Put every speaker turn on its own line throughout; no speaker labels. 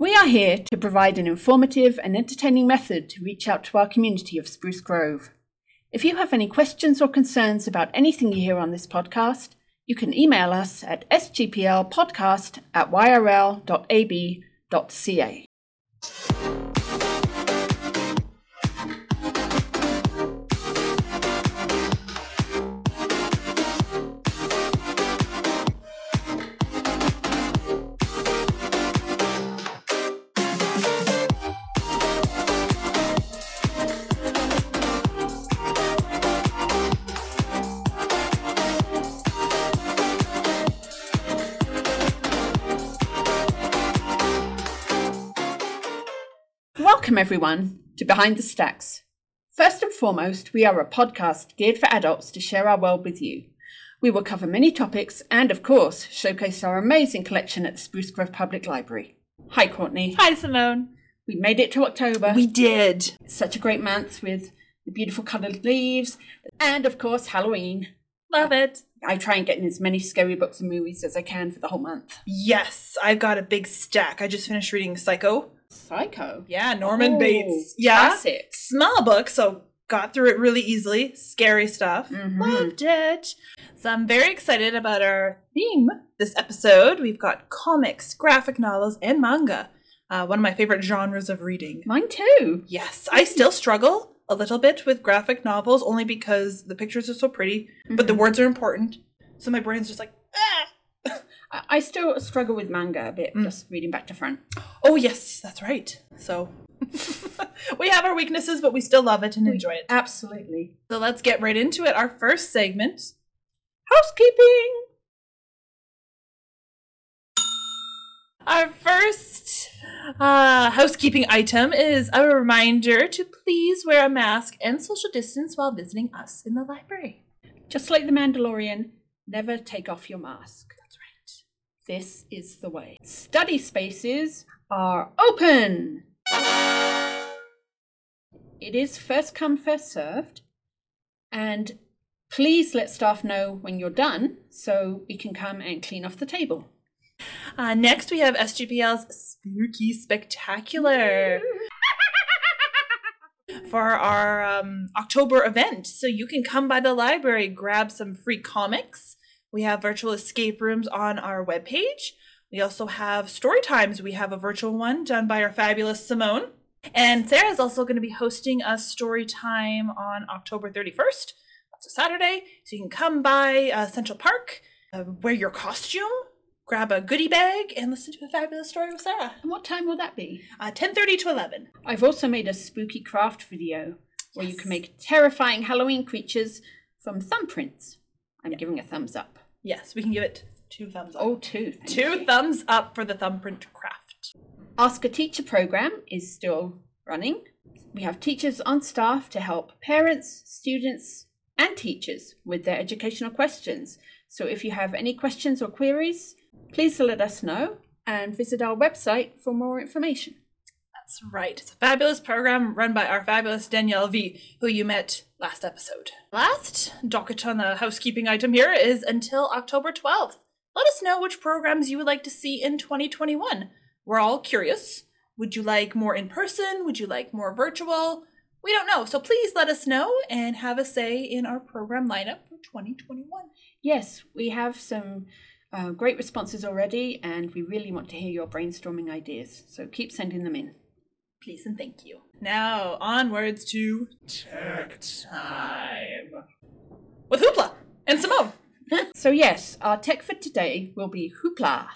We are here to provide an informative and entertaining method to reach out to our community of Spruce Grove. If you have any questions or concerns about anything you hear on this podcast, you can email us at sgplpodcast at yrl.ab.ca. Welcome, everyone, to Behind the Stacks. First and foremost, we are a podcast geared for adults to share our world with you. We will cover many topics and, of course, showcase our amazing collection at the Spruce Grove Public Library. Hi, Courtney.
Hi, Simone.
We made it to October.
We did.
It's such a great month with the beautiful coloured leaves and, of course, Halloween.
Love it.
I try and get in as many scary books and movies as I can for the whole month.
Yes, I've got a big stack. I just finished reading Psycho.
Psycho.
Yeah, Norman
Oh,
Bates. Yeah.
Classic.
Small book, so got through it really easily. Scary stuff.
Mhm.
Loved it. So I'm very excited about our theme this episode. We've got comics, graphic novels, and manga. Uh, one of my favorite genres of reading.
Mine too.
Yes, I still struggle a little bit with graphic novels only because the pictures are so pretty, but the words are important. So my brain's just like, ah.
I, still struggle with manga a bit,
Mm.
just reading back to front.
Oh, yes, that's right. So we have our weaknesses, but we still love it and enjoy it.
Absolutely.
So let's get right into it. Our first segment
Housekeeping.
Our first uh, housekeeping item is a reminder to please wear a mask and social distance while visiting us in the library.
Just like the Mandalorian, never take off your mask. This is the way. Study spaces are open. It is first come, first served. And please let staff know when you're done so we can come and clean off the table.
Uh, next, we have SGPL's Spooky Spectacular for our um, October event. So you can come by the library, grab some free comics. We have virtual escape rooms on our webpage. We also have story times. We have a virtual one done by our fabulous Simone. And Sarah is also going to be hosting a story time on October 31st. That's a Saturday. So you can come by uh, Central Park, uh, wear your costume, grab a goodie bag, and listen to a fabulous story with Sarah.
And what time will that be?
Uh, 10.30 to 11.
I've also made a spooky craft video where you can make terrifying Halloween creatures from thumbprints. I'm giving a thumbs up.
Yes, we can give it two thumbs up.
Oh, two.
two
you.
thumbs up for the thumbprint craft.
Ask a Teacher program is still running. We have teachers on staff to help parents, students, and teachers with their educational questions. So if you have any questions or queries, please let us know and visit our website for more information.
That's right. It's a fabulous program run by our fabulous Danielle V, who you met last episode. Last docket on the housekeeping item here is until October 12th. Let us know which programs you would like to see in 2021. We're all curious. Would you like more in person? Would you like more virtual? We don't know. So please let us know and have a say in our program lineup for 2021.
Yes, we have some uh, great responses already, and we really want to hear your brainstorming ideas. So keep sending them in.
Please and thank you. Now, onwards to Tech Time. With Hoopla and Simone.
So, yes, our tech for today will be Hoopla,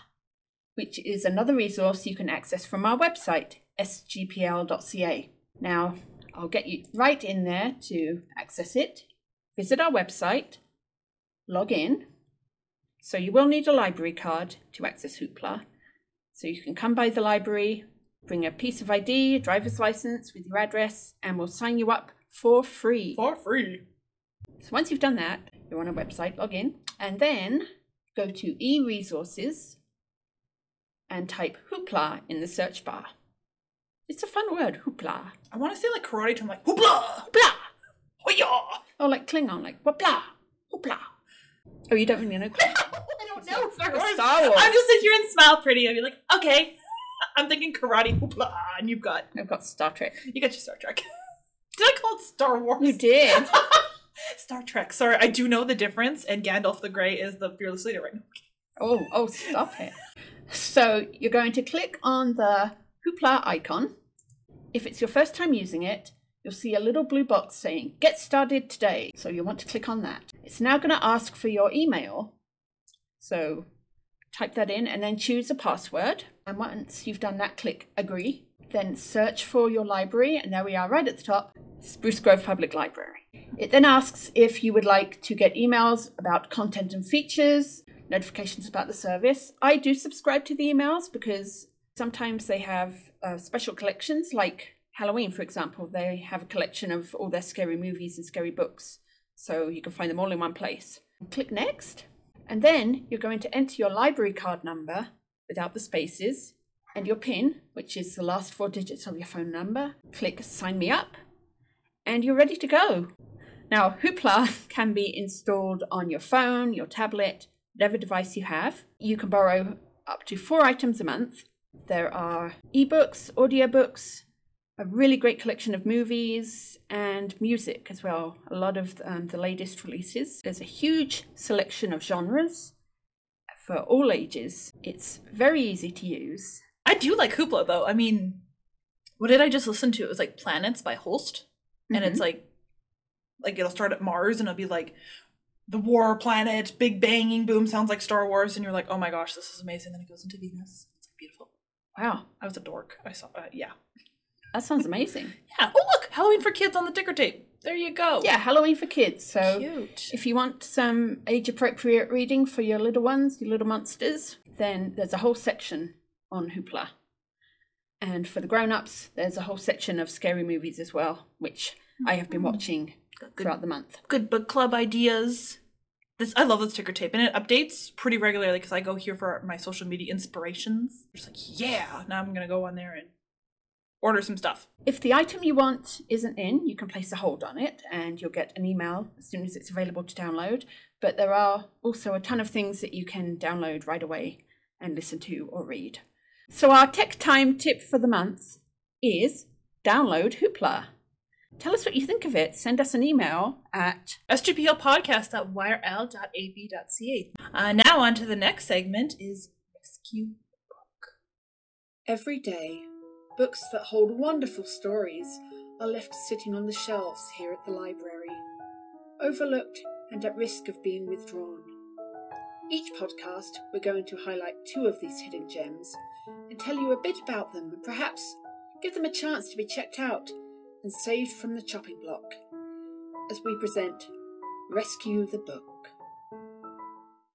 which is another resource you can access from our website, sgpl.ca. Now, I'll get you right in there to access it. Visit our website, log in. So, you will need a library card to access Hoopla. So, you can come by the library, bring a piece of ID, driver's license with your address, and we'll sign you up for free.
For free.
So once you've done that, you're on a website, log in, and then go to e-resources and type hoopla in the search bar. It's a fun word, hoopla.
I want to say like karate term, like hoopla,
Hoopla!
hoya.
Or like Klingon, like whoopla, hoopla. Oh, you don't really know Klingon?
I don't know Star
Wars.
Wars.
Star Wars.
I'm just sit here and smile pretty. I'd be like, okay. I'm thinking karate hoopla, ah, and you've got
I've got Star Trek.
you got your Star Trek. did I call it Star Wars?
You did.
Star Trek. Sorry, I do know the difference, and Gandalf the Grey is the fearless leader right now.
Oh, oh, stop it. So you're going to click on the Hoopla icon. If it's your first time using it, you'll see a little blue box saying Get Started Today. So you want to click on that. It's now going to ask for your email. So type that in and then choose a password. And once you've done that, click Agree. Then search for your library, and there we are right at the top Spruce Grove Public Library. It then asks if you would like to get emails about content and features, notifications about the service. I do subscribe to the emails because sometimes they have uh, special collections, like Halloween, for example. They have a collection of all their scary movies and scary books, so you can find them all in one place. Click Next, and then you're going to enter your library card number without the spaces and your PIN, which is the last four digits of your phone number. Click Sign Me Up, and you're ready to go. Now, Hoopla can be installed on your phone, your tablet, whatever device you have. You can borrow up to four items a month. There are ebooks, audiobooks, a really great collection of movies and music as well. A lot of um, the latest releases. There's a huge selection of genres for all ages. It's very easy to use.
I do like Hoopla though. I mean, what did I just listen to? It was like Planets by Holst, and it's like, like it'll start at Mars and it'll be like, the war planet, big banging boom sounds like Star Wars, and you're like, oh my gosh, this is amazing. Then it goes into Venus. It's like beautiful.
Wow,
I was a dork. I saw. Uh, yeah.
That sounds amazing.
Yeah. Oh look, Halloween for kids on the ticker tape. There you go.
Yeah, Halloween for kids. So
Cute.
if you want some age appropriate reading for your little ones, your little monsters, then there's a whole section on Hoopla. And for the grown ups, there's a whole section of scary movies as well, which I have been mm-hmm. watching
Good,
throughout the month.
good book club ideas. This I love this ticker tape, and it updates pretty regularly because I go here for my social media inspirations. Just like, yeah, now I'm gonna go on there and order some stuff.
If the item you want isn't in, you can place a hold on it and you'll get an email as soon as it's available to download. But there are also a ton of things that you can download right away and listen to or read. So, our tech time tip for the month is download Hoopla. Tell us what you think of it. Send us an email at
sgplpodcast.yrl.ab.ca. Uh, now on to the next segment is Rescue Book.
Every day, books that hold wonderful stories are left sitting on the shelves here at the library, overlooked and at risk of being withdrawn. Each podcast, we're going to highlight two of these hidden gems and tell you a bit about them and perhaps give them a chance to be checked out and saved from the chopping block as we present Rescue the Book.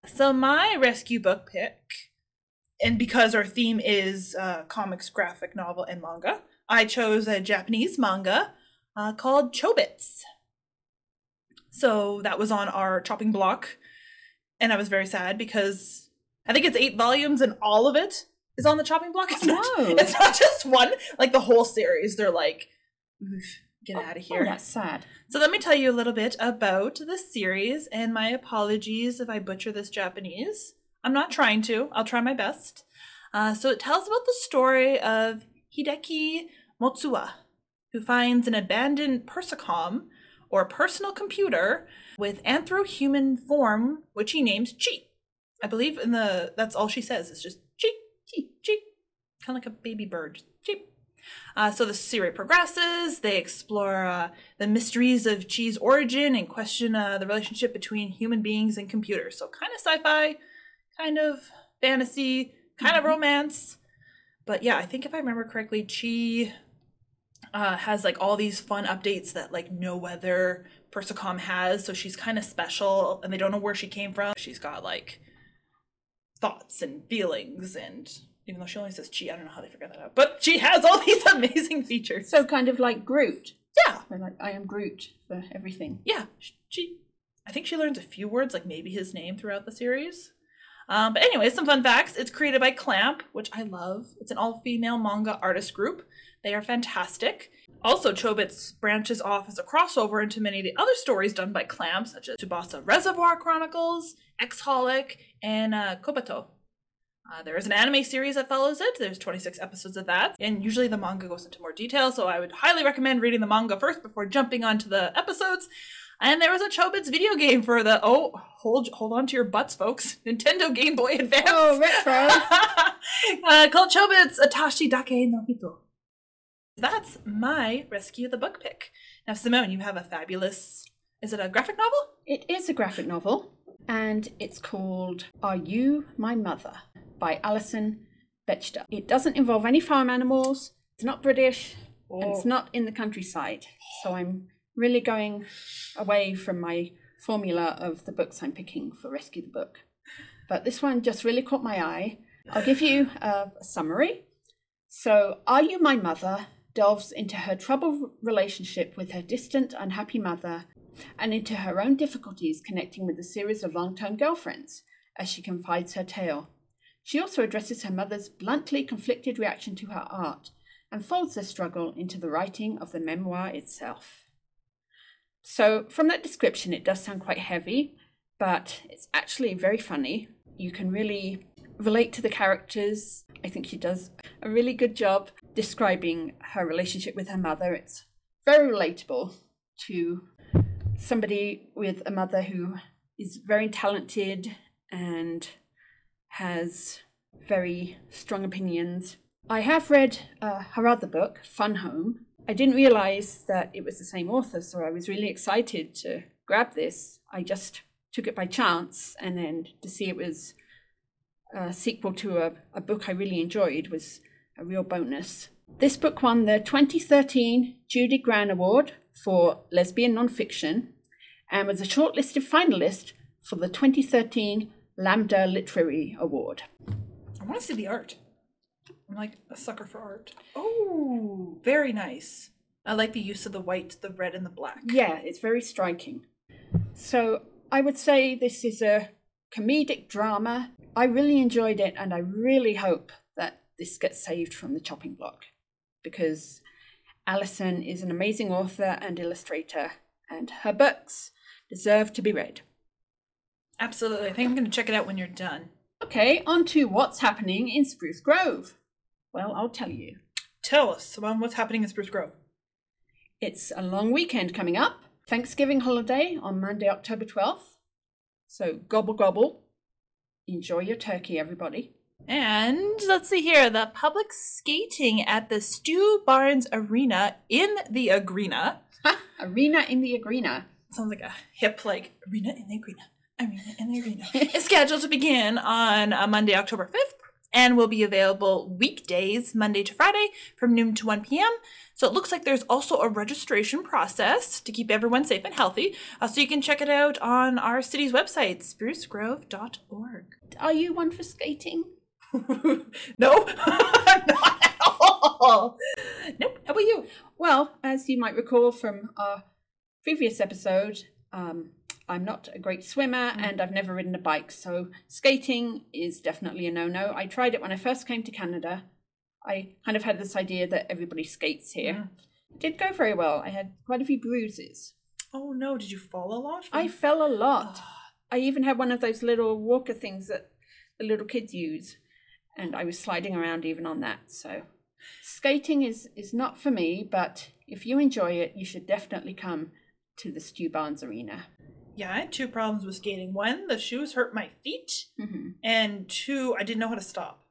So my rescue book pick, and because our theme is uh, comics, graphic novel, and manga, I chose a Japanese manga uh, called Chobits. So that was on our chopping block, and I was very sad because I think it's eight volumes, and all of it is on the chopping block. It's not, it's not just one, like the whole series. They're like, "Oof, get out of here.
Oh,
here.
that's sad.
So let me tell you a little bit about the series, and my apologies if I butcher this Japanese. I'm not trying to. I'll try my best. Uh, so it tells about the story of Hideki Motosuwa, who finds an abandoned Persocom, or personal computer, with anthro-human form, which he names Chi. I believe in the that's all she says. It's just Chi, Chi, Chi, kind of like a baby bird. Chi. Uh, so the series progresses. They explore uh, the mysteries of Chi's origin and question uh, the relationship between human beings and computers. So kind of sci-fi, kind of fantasy, kind of romance. But yeah, I think if I remember correctly, Chi uh, has like all these fun updates that like no other Persocom has. So she's kind of special, and they don't know where she came from. She's got like thoughts and feelings and even though she only says chi, I don't know how they figure that out. But she has all these amazing features.
So, kind of like Groot.
yeah,
like, I am Groot for everything.
yeah. She, I think she learns a few words, like maybe his name throughout the series. Um, but anyway, some fun facts. It's created by Clamp, which I love. It's an all-female manga artist group. They are fantastic. Also, Chobits branches off as a crossover into many of the other stories done by Clamp, such as Tsubasa Reservoir Chronicles, Exholic, and uh, Kobato. Uh, there is an anime series that follows it. There's 26 episodes of that. And usually the manga goes into more detail, so I would highly recommend reading the manga first before jumping onto the episodes. And there was a Chobits video game for the oh hold hold on to your butts, folks. Nintendo Game Boy Advance.
Oh, retro.
uh, called Chobits Atashi Dake no Hito. That's my rescue the book pick. Now, Simone, you have a fabulous. Is it a graphic novel?
It is a graphic novel, and it's called Are You My Mother by Alison Bechdel. It doesn't involve any farm animals, it's not British, and it's not in the countryside. So I'm really going away from my formula of the books I'm picking for Rescue the Book. But this one just really caught my eye. I'll give you a, summary. So, Are You My Mother delves into her troubled relationship with her distant, unhappy mother and into her own difficulties connecting with a series of long term girlfriends as she confides her tale. She also addresses her mother's bluntly conflicted reaction to her art and folds the struggle into the writing of the memoir itself. So, from that description, it does sound quite heavy, but it's actually very funny. You can really relate to the characters. I think she does a really good job describing her relationship with her mother. It's very relatable to somebody with a mother who is very talented and has very strong opinions. I have read uh, her other book, Fun Home. I didn't realize that it was the same author, so I was really excited to grab this. I just took it by chance, and then to see it was a sequel to a, a book I really enjoyed was a real bonus. This book won the 2013 Judy Grahn Award for lesbian nonfiction and was a shortlisted finalist for the 2013 Lambda Literary Award.
I want to see the art. I'm like a sucker for art. Oh, very nice. I like the use of the white, the red, and the black.
Yeah, it's very striking. So I would say this is a comedic drama. I really enjoyed it, and I really hope that this gets saved from the chopping block because Alison is an amazing author and illustrator, and her books deserve to be read.
Absolutely. I think I'm going to check it out when you're done.
Okay, on to what's happening in Spruce Grove. Well, I'll tell you.
Tell us, Simone, what's happening in Spruce Grove?
It's a long weekend coming up. Thanksgiving holiday on Monday, October 12th. So gobble gobble. Enjoy your turkey, everybody.
And let's see here the public skating at the Stu Barnes Arena in the Agrena.
Arena in the Agrena.
Sounds like a hip, like arena in the arena, arena in the arena. is scheduled to begin on uh, Monday, October 5th, and will be available weekdays, Monday to Friday, from noon to 1 p.m. So it looks like there's also a registration process to keep everyone safe and healthy. Uh, so you can check it out on our city's website, sprucegrove.org.
Are you one for skating?
no, not at all. Nope. How about you?
Well, as you might recall from our previous episode, um, I'm not a great swimmer mm. and I've never ridden a bike, so skating is definitely a no no. I tried it when I first came to Canada. I kind of had this idea that everybody skates here. Mm. It did go very well. I had quite a few bruises.
Oh no, did you fall a lot?
I fell a lot. Ah. I even had one of those little walker things that the little kids use, and I was sliding around even on that. So, skating is is not for me, but if you enjoy it, you should definitely come to the Stu Barnes Arena.
Yeah, I had two problems with skating. One, the shoes hurt my feet,
hmm
and two, I didn't know how to stop.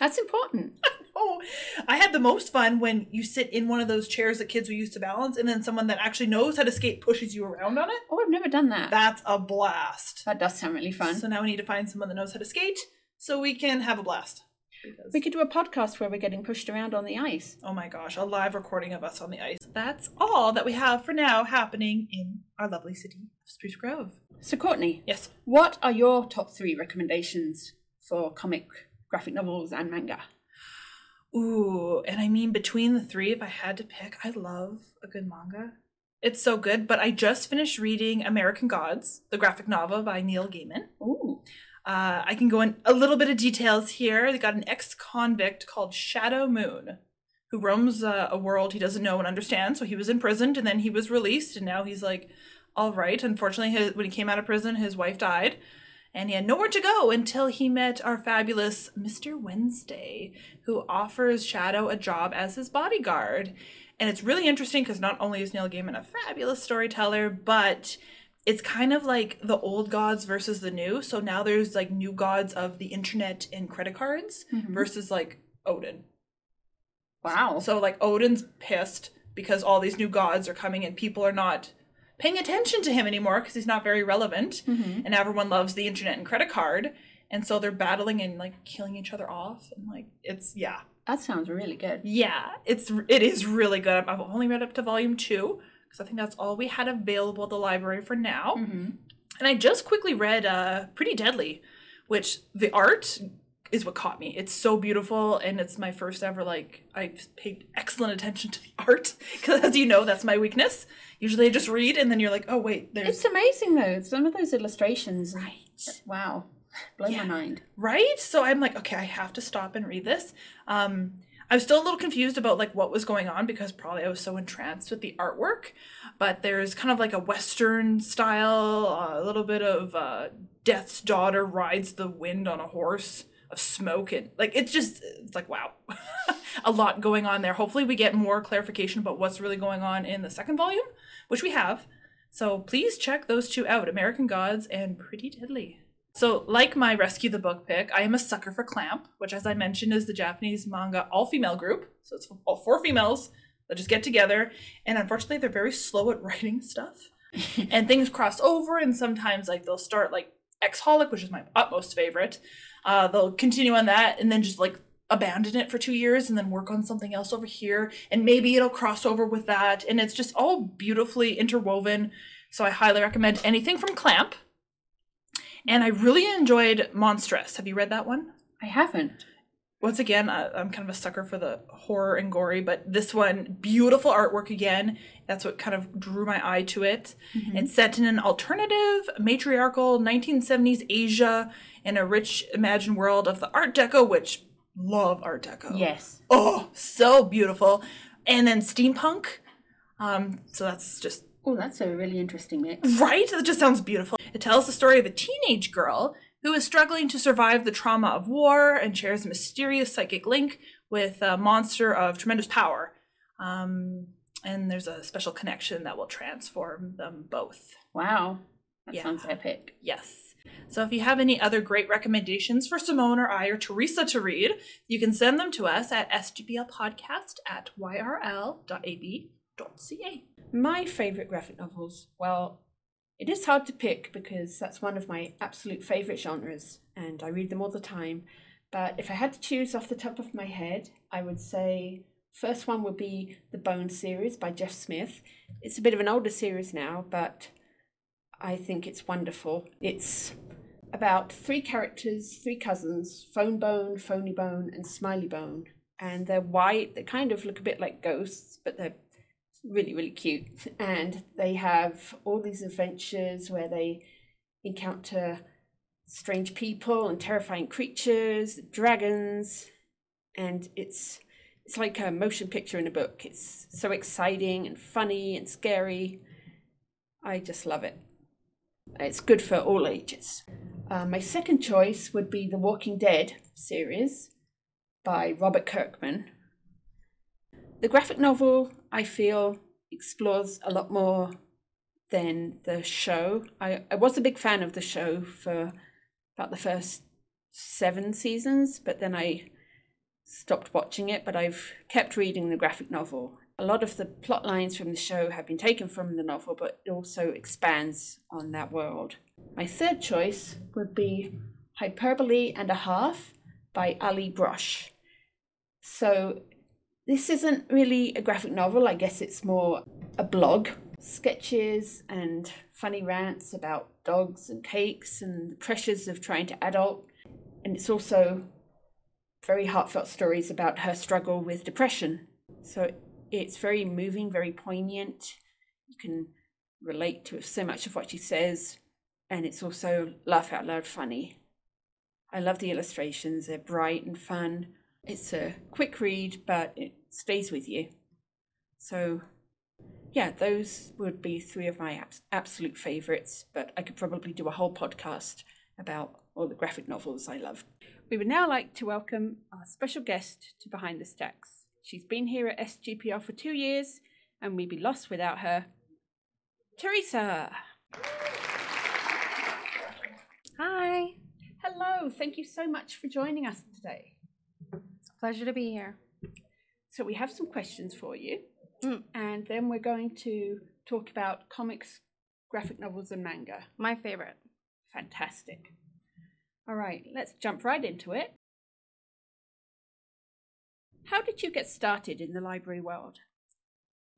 That's important.
Oh, I had the most fun when you sit in one of those chairs that kids will use to balance, and then someone that actually knows how to skate pushes you around on it.
Oh, I've never done that.
That's a blast.
That does sound really fun.
So now we need to find someone that knows how to skate so we can have a blast. Because,
We could do a podcast where we're getting pushed around on the ice.
oh my gosh, a live recording of us on the ice. That's all that we have for now happening in our lovely city of Spruce Grove.
So, Courtney,
Yes.
what are your top three recommendations for comic, graphic novels, and manga?
Ooh, and I mean, between the three, if I had to pick, I love a good manga. It's so good, but I just finished reading American Gods, the graphic novel by Neil Gaiman.
Ooh.
Uh, I can go in a little bit of details here. They got an ex convict called Shadow Moon who roams uh, a world he doesn't know and understand. So he was imprisoned and then he was released, and now he's like, all right. Unfortunately, his, when he came out of prison, his wife died. and he had nowhere to go until he met our fabulous Mr. Wednesday, who offers Shadow a job as his bodyguard. And it's really interesting because not only is Neil Gaiman a fabulous storyteller, but it's kind of like the old gods versus the new. So now there's like new gods of the internet and credit cards mm-hmm. versus like Odin.
Wow.
So like Odin's pissed because all these new gods are coming and people are not paying attention to him anymore because he's not very relevant. Mm-hmm. And everyone loves the internet and credit card. And so they're battling and like killing each other off. And like it's yeah.
That sounds really good.
yeah. It's it is really good. I've only read up to volume two because i think that's all we had available at the library for now
Mm-hmm.
and i just quickly read uh pretty deadly which the art is what caught me it's so beautiful and it's my first ever like i paid excellent attention to the art because as you know that's my weakness usually i just read and then you're like oh wait there's
It's amazing though. Some of those illustrations.
right
Wow. Blow
Yeah.
my mind.
right so i'm like okay i have to stop and read this um i was still a little confused about like what was going on because probably i was so entranced with the artwork but there's kind of like a western style uh, a little bit of uh death's daughter rides the wind on a horse of smoke and like it's just it's like wow a lot going on there. Hopefully we get more clarification about what's really going on in the second volume which we have. So please check those two out american gods and pretty deadly so, like my Rescue the Book pick, I am a sucker for Clamp, which, as I mentioned, is the Japanese manga all female group. So, it's all four females that just get together. And unfortunately, they're very slow at writing stuff. and things cross over, and sometimes, like, they'll start, like, Exholic, which is my utmost favorite. Uh, they'll continue on that and then just, like, abandon it for two years and then work on something else over here. And maybe it'll cross over with that. And it's just all beautifully interwoven. So, I highly recommend anything from Clamp. And I really enjoyed Monstress. Have you read that one?
I haven't.
Once again, I, I'm kind of a sucker for the horror and gory, but this one, beautiful artwork again. That's what kind of drew my eye to it. It's set in an alternative, matriarchal 1970s Asia in a rich, imagined world of the Art Deco, which love Art Deco.
Yes.
Oh, so beautiful. And then steampunk. Um, so that's just
Oh, that's a really interesting mix.
Right? That just sounds beautiful. It tells the story of a teenage girl who is struggling to survive the trauma of war and shares a mysterious psychic link with a monster of tremendous power. Um, and there's a special connection that will transform them both.
Wow. That
Yeah.
sounds epic.
Yes. So if you have any other great recommendations for Simone or I or Teresa to read, you can send them to us at sgplpodcast at
My favourite graphic novels, well, it is hard to pick because that's one of my absolute favourite genres and I read them all the time. But if I had to choose off the top of my head, I would say first one would be the Bone series by Jeff Smith. It's a bit of an older series now, but I think it's wonderful. It's about three characters, three cousins, Fone Bone, Phony Bone, and Smiley Bone. And they're white, they kind of look a bit like ghosts, but they're really, really cute. And they have all these adventures where they encounter strange people and terrifying creatures, dragons, and it's it's like a motion picture in a book. It's so exciting and funny and scary. I just love it. It's good for all ages. Uh, my second choice would be the Walking Dead series by Robert Kirkman. The graphic novel, I feel, explores a lot more than the show. I, I was a big fan of the show for about the first seven seasons, but then I stopped watching it. But I've kept reading the graphic novel. A lot of the plot lines from the show have been taken from the novel, but it also expands on that world. My third choice would be Hyperbole and a Half by Allie Brosh. So this isn't really a graphic novel, I guess it's more a blog. Sketches and funny rants about dogs and cakes and the pressures of trying to adult. And it's also very heartfelt stories about her struggle with depression. So it's very moving, very poignant. You can relate to so much of what she says, and it's also laugh out loud funny. I love the illustrations, they're bright and fun. It's a quick read, but it stays with you. So, yeah, those would be three of my abs- absolute favorites, but I could probably do a whole podcast about all the graphic novels I love. We would now like to welcome our special guest to Behind the Stacks. She's been here at SGPL for two years, and we'd be lost without her. Teresa!
Hi.
Hello, thank you so much for joining us today.
Pleasure to be here.
So, we have some questions for you,
Mm.
and then we're going to talk about comics, graphic novels, and manga.
My favorite.
Fantastic. All right, let's jump right into it. How did you get started in the library world?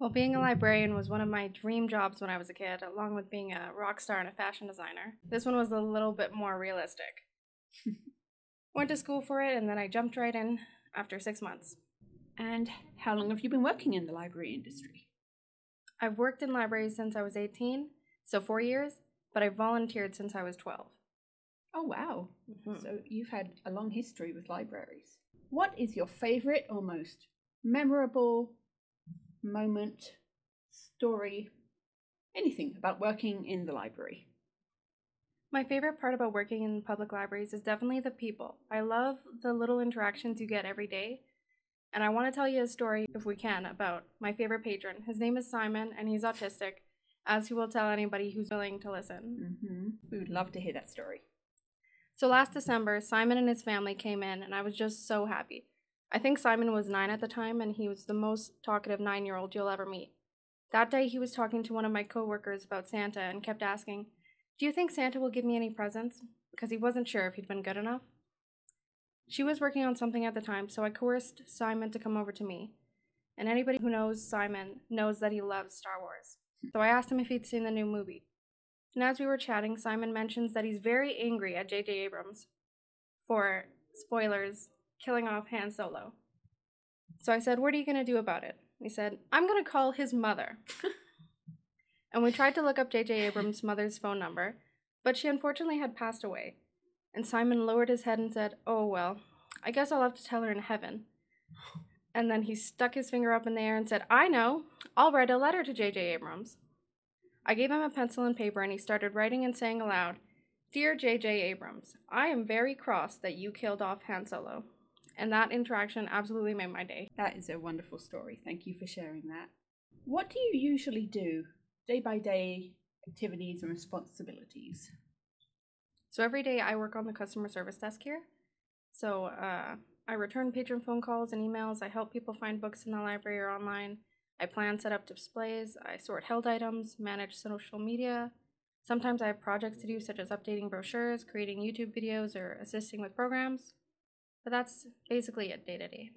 Well, being a librarian was one of my dream jobs when I was a kid, along with being a rock star and a fashion designer. This one was a little bit more realistic. Went to school for it, and then I jumped right in after six months.
And how long have you been working in the library industry?
I've worked in libraries since I was 18, so four years, but I volunteered since I was 12.
Oh, wow.
Mhm.
So you've had a long history with libraries. What is your favorite or most memorable moment, story, anything about working in the library?
My favorite part about working in public libraries is definitely the people. I love the little interactions you get every day. And I want to tell you a story, if we can, about my favorite patron. His name is Simon, and he's autistic, as he will tell anybody who's willing to listen.
Mm-hmm. We would love to hear that story.
So last December, Simon and his family came in, and I was just so happy. I think Simon was nine at the time, and he was the most talkative nine year old you'll ever meet. That day, he was talking to one of my coworkers about Santa and kept asking, Do you think Santa will give me any presents? Because he wasn't sure if he'd been good enough. She was working on something at the time, so I coerced Simon to come over to me. And anybody who knows Simon knows that he loves Star Wars. So I asked him if he'd seen the new movie. And as we were chatting, Simon mentions that he's very angry at J.J. Abrams for, spoilers, killing off Han Solo. So I said, What are you going to do about it? He said, I'm going to call his mother. and we tried to look up J.J. Abrams' mother's phone number, but she unfortunately had passed away. And Simon lowered his head and said, Oh, well, I guess I'll have to tell her in heaven. And then he stuck his finger up in the air and said, I know, I'll write a letter to J.J. Abrams. I gave him a pencil and paper and he started writing and saying aloud, Dear J.J. Abrams, I am very cross that you killed off Han Solo. And that interaction absolutely made my day.
That is a wonderful story. Thank you for sharing that. What do you usually do day by day activities and responsibilities?
So every day I work on the customer service desk here. So uh, I return patron phone calls and emails. I help people find books in the library or online. I plan, set up displays. I sort held items, manage social media. Sometimes I have projects to do, such as updating brochures, creating YouTube videos, or assisting with programs. But that's basically it day to day.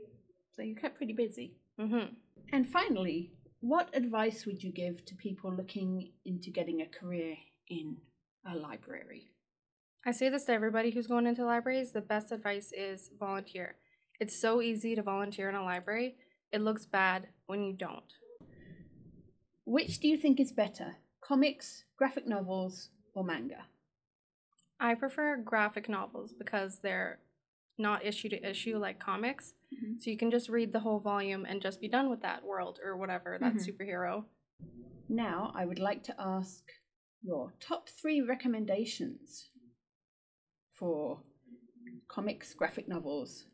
So you kept pretty busy.
Mm-hmm.
And finally, what advice would you give to people looking into getting a career in a library?
I say this to everybody who's going into libraries. The best advice is volunteer. It's so easy to volunteer in a library. It looks bad when you don't.
Which do you think is better, comics, graphic novels, or manga?
I prefer graphic novels because they're not issue to issue like comics.
Mhm.
So you can just read the whole volume and just be done with that world or whatever, that
Mhm.
superhero.
Now, I would like to ask your top three recommendations for comics, graphic novels,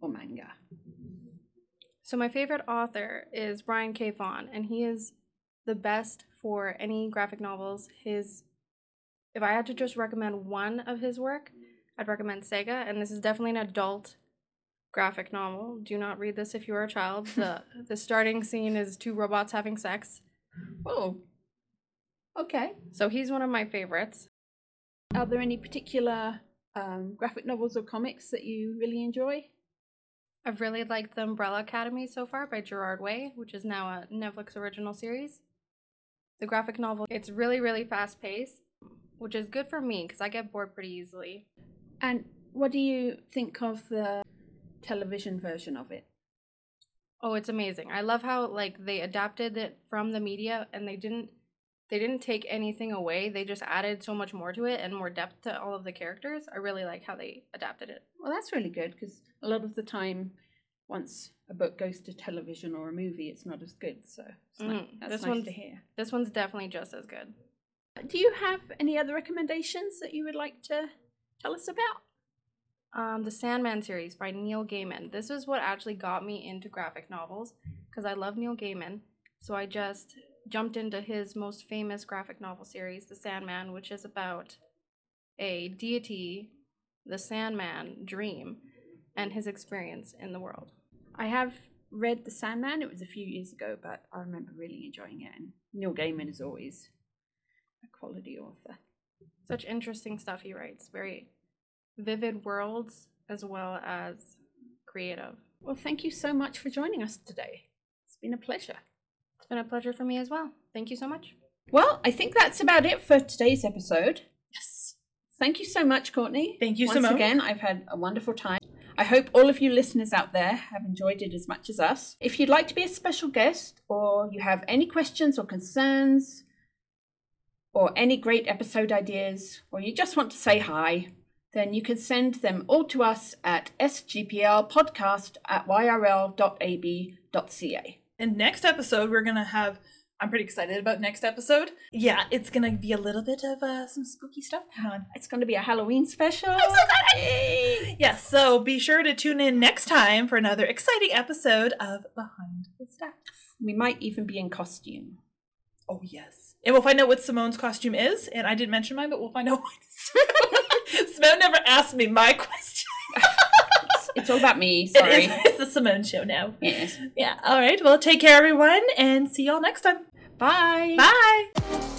or manga.
So my favorite author is Brian K. Vaughan, and he is the best for any graphic novels. His if I had to just recommend one of his work, I'd recommend Saga, and this is definitely an adult graphic novel. Do not read this if you are a child. The the starting scene is two robots having sex.
Oh, okay.
So he's one of my favorites.
Are there any particular um, graphic novels or comics that you really enjoy?
I've really liked The Umbrella Academy so far by Gerard Way, which is now a Netflix original series. The graphic novel, it's really, really fast paced, which is good for me because I get bored pretty easily.
And what do you think of the television version of it?
Oh, it's amazing. I love how like they adapted it from the media and they didn't they didn't take anything away. They just added so much more to it and more depth to all of the characters. I really like how they adapted it.
Well, that's really good because a lot of the time, once a book goes to television or a movie, it's not as good. So it's ni-
Mm,
that's
this
nice
one's-
to hear.
This one's definitely just as good.
Do you have any other recommendations that you would like to tell us about?
Um, the Sandman series by Neil Gaiman. This is what actually got me into graphic novels because I love Neil Gaiman. So I just jumped into his most famous graphic novel series, The Sandman, which is about a deity, the Sandman, dream, and his experience in the world.
I have read The Sandman. It was a few years ago, but I remember really enjoying it. And Neil Gaiman is always a quality author.
Such interesting stuff he writes. Very vivid worlds as well as creative.
Well, thank you so much for joining us today. It's been a pleasure.
It's been a pleasure for me as well. Thank you so much.
Well, I think that's about it for today's episode.
Yes.
Thank you so much, Courtney.
Thank you,
so
much.
Once again, I've had a wonderful time. I hope all of you listeners out there have enjoyed it as much as us. If you'd like to be a special guest, or you have any questions or concerns, or any great episode ideas, or you just want to say hi, then you can send them all to us at sgplpodcast at yrl.ab.ca.
And next episode, we're gonna have. I'm pretty excited about next episode. Yeah, it's gonna be a little bit of uh, some spooky stuff going on.
It's going to be a Halloween special. I'm so Yay!
Yes, so be sure to tune in next time for another exciting episode of Behind the Stacks.
We might even be in costume.
Oh yes, and we'll find out what Simone's costume is. And I didn't mention mine, but we'll find out. What Simone never asked me my question.
It's all about me. Sorry.
is it's the Simone show now.
Yes.
Yeah. All right. Well, take care, everyone, and see y'all next time.
Bye.
Bye.